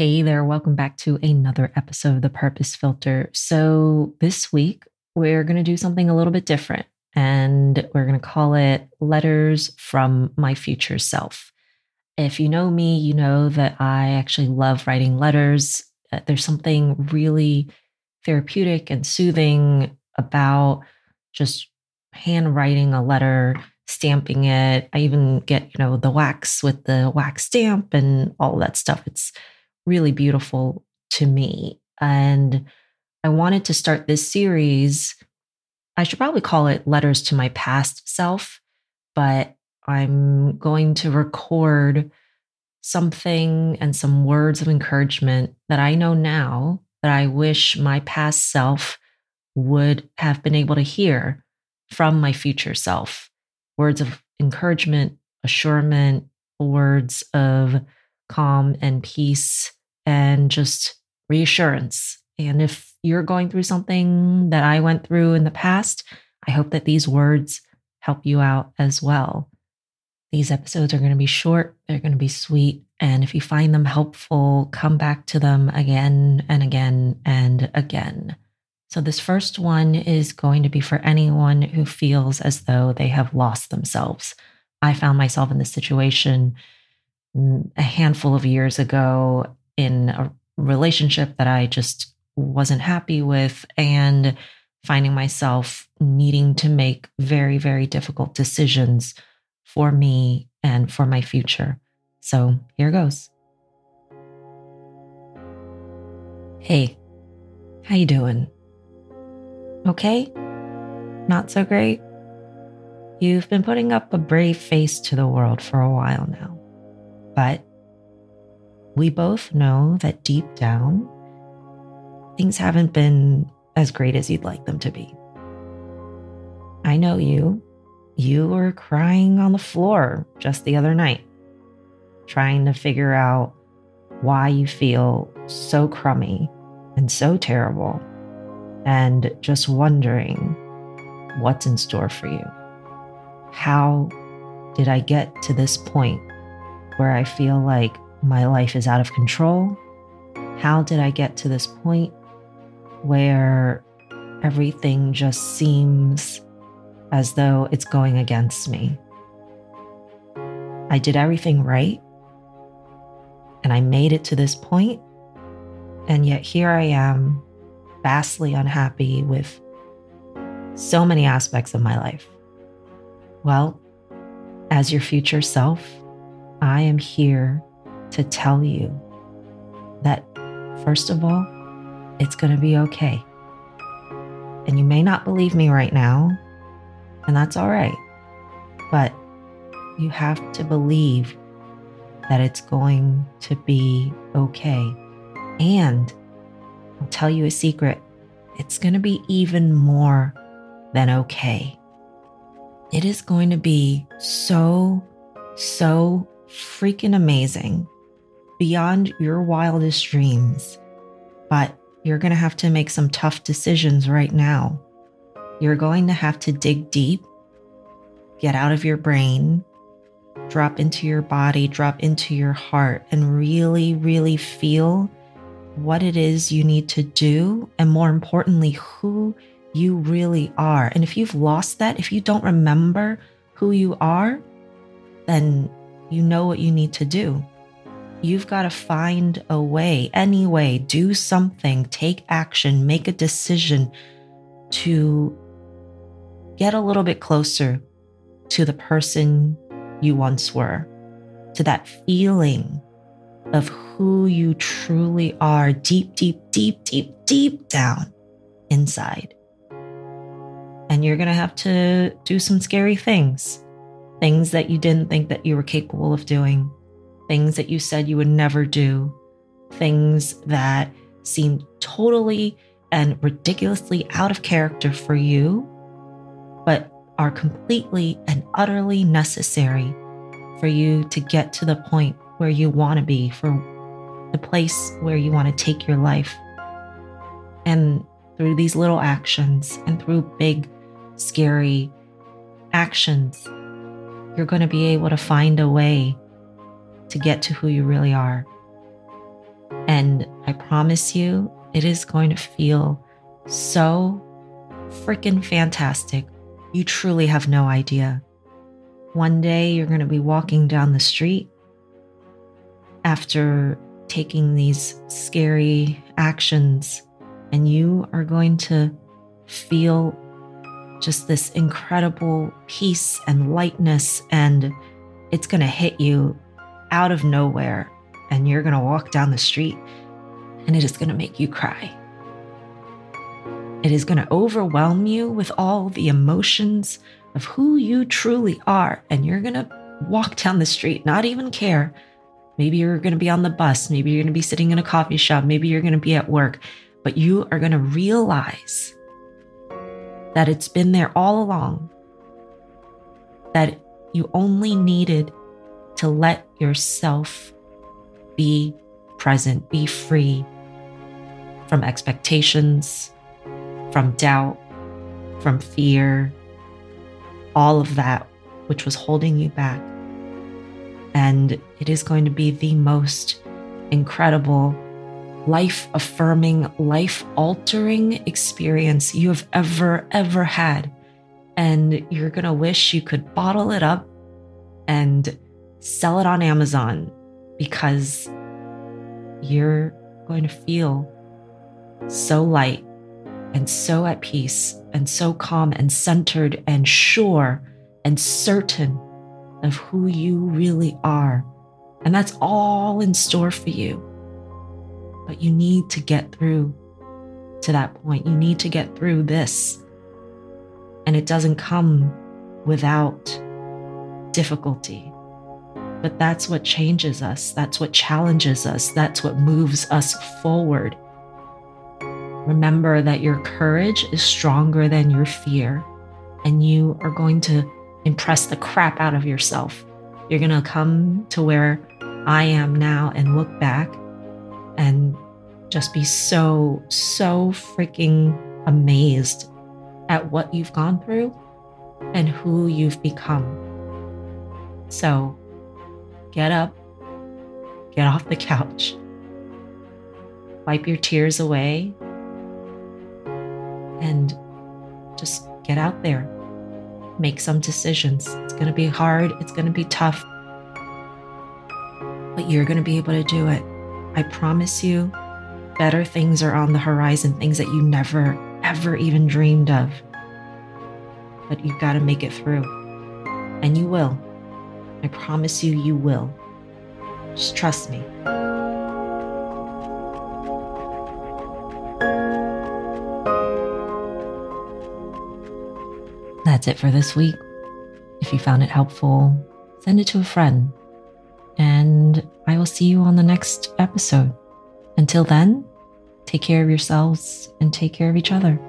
Hey there, welcome back to another episode of The Purpose Filter. So, this week we're going to do something a little bit different and we're going to call it Letters from My Future Self. If you know me, you know that I actually love writing letters. Uh, there's something really therapeutic and soothing about just handwriting a letter, stamping it. I even get, you know, the wax with the wax stamp and all that stuff. It's really beautiful to me. And I wanted to start this series. I should probably call it Letters to My Past Self, but I'm going to record something and some words of encouragement that I know now that I wish my past self would have been able to hear from my future self. Words of encouragement, assurance, words of calm and peace and just reassurance. And if you're going through something that I went through in the past, I hope that these words help you out as well. These episodes are going to be short, they're going to be sweet. And if you find them helpful, come back to them again and again and again. So, this first one is going to be for anyone who feels as though they have lost themselves. I found myself in this situation mm, a handful of years ago in a relationship that I just wasn't happy with and finding myself needing to make very, very difficult decisions for me and for my future. So here goes. Hey, how you doing? Okay? Not so great? You've been putting up a brave face to the world for a while now. But we both know that deep down, things haven't been as great as you'd like them to be. I know you. You were crying on the floor just the other night, trying to figure out why you feel so crummy and so terrible, and just wondering what's in store for you. How did I get to this point where I feel like my life is out of control? How did I get to this point where everything just seems as though it's going against me? I did everything right and I made it to this point, and yet here I am, vastly unhappy with so many aspects of my life. Well, as your future self, I am here to tell you that, first of all, it's going to be okay. And you may not believe me right now, and that's all right. But you have to believe that it's going to be okay. And I'll tell you a secret it's going to be even more than okay. It is going to be so, so freaking amazing beyond your wildest dreams. But you're going to have to make some tough decisions right now. You're going to have to dig deep, get out of your brain, drop into your body, drop into your heart, and really, really feel what it is you need to do. And more importantly, who you really are. And if you've lost that, if you don't remember who you are, then you know what you need to do. You've got to find a way, any way, do something, take action, make a decision to get a little bit closer to the person you once were, to that feeling of who you truly are deep, deep, deep, deep, deep down inside. And you're going to have to do some scary things, things that you didn't think that you were capable of doing things that you said you would never do, things that seem totally and ridiculously out of character for you, but are completely and utterly necessary for you to get to the point where you want to be, for the place where you want to take your life. And through these little actions and through big, scary actions, you're going to be able to find a way to get to who you really are. And I promise you, it is going to feel so freaking fantastic. You truly have no idea. One day you're going to be walking down the street after taking these scary actions, and you are going to feel just this incredible peace and lightness, and it's going to hit you out of nowhere. And you're going to walk down the street, and it is going to make you cry. It is going to overwhelm you with all the emotions of who you truly are. And you're going to walk down the street, not even care. Maybe you're going to be on the bus. Maybe you're going to be sitting in a coffee shop. Maybe you're going to be at work. But you are going to realize that it's been there all along. That you only needed to let yourself be present, be free from expectations, from doubt, from fear, all of that which was holding you back. And it is going to be the most incredible, life affirming, life altering experience you have ever, ever had. And you're going to wish you could bottle it up and sell it on Amazon because you're going to feel so light and so at peace and so calm and centered and sure and certain of who you really are. And that's all in store for you. But you need to get through to that point. You need to get through this. And it doesn't come without difficulty. But that's what changes us. That's what challenges us. That's what moves us forward. Remember that your courage is stronger than your fear, and you are going to impress the crap out of yourself. You're going to come to where I am now and look back and just be so, so freaking amazed at what you've gone through and who you've become. So get up, get off the couch, wipe your tears away, and just get out there. Make some decisions. It's going to be hard, it's going to be tough, but you're going to be able to do it. I promise you, better things are on the horizon, things that you never, ever even dreamed of. But you've got to make it through. And you will. I promise you, you will. Just trust me. That's it for this week. If you found it helpful, send it to a friend. And I will see you on the next episode. Until then, take care of yourselves and take care of each other.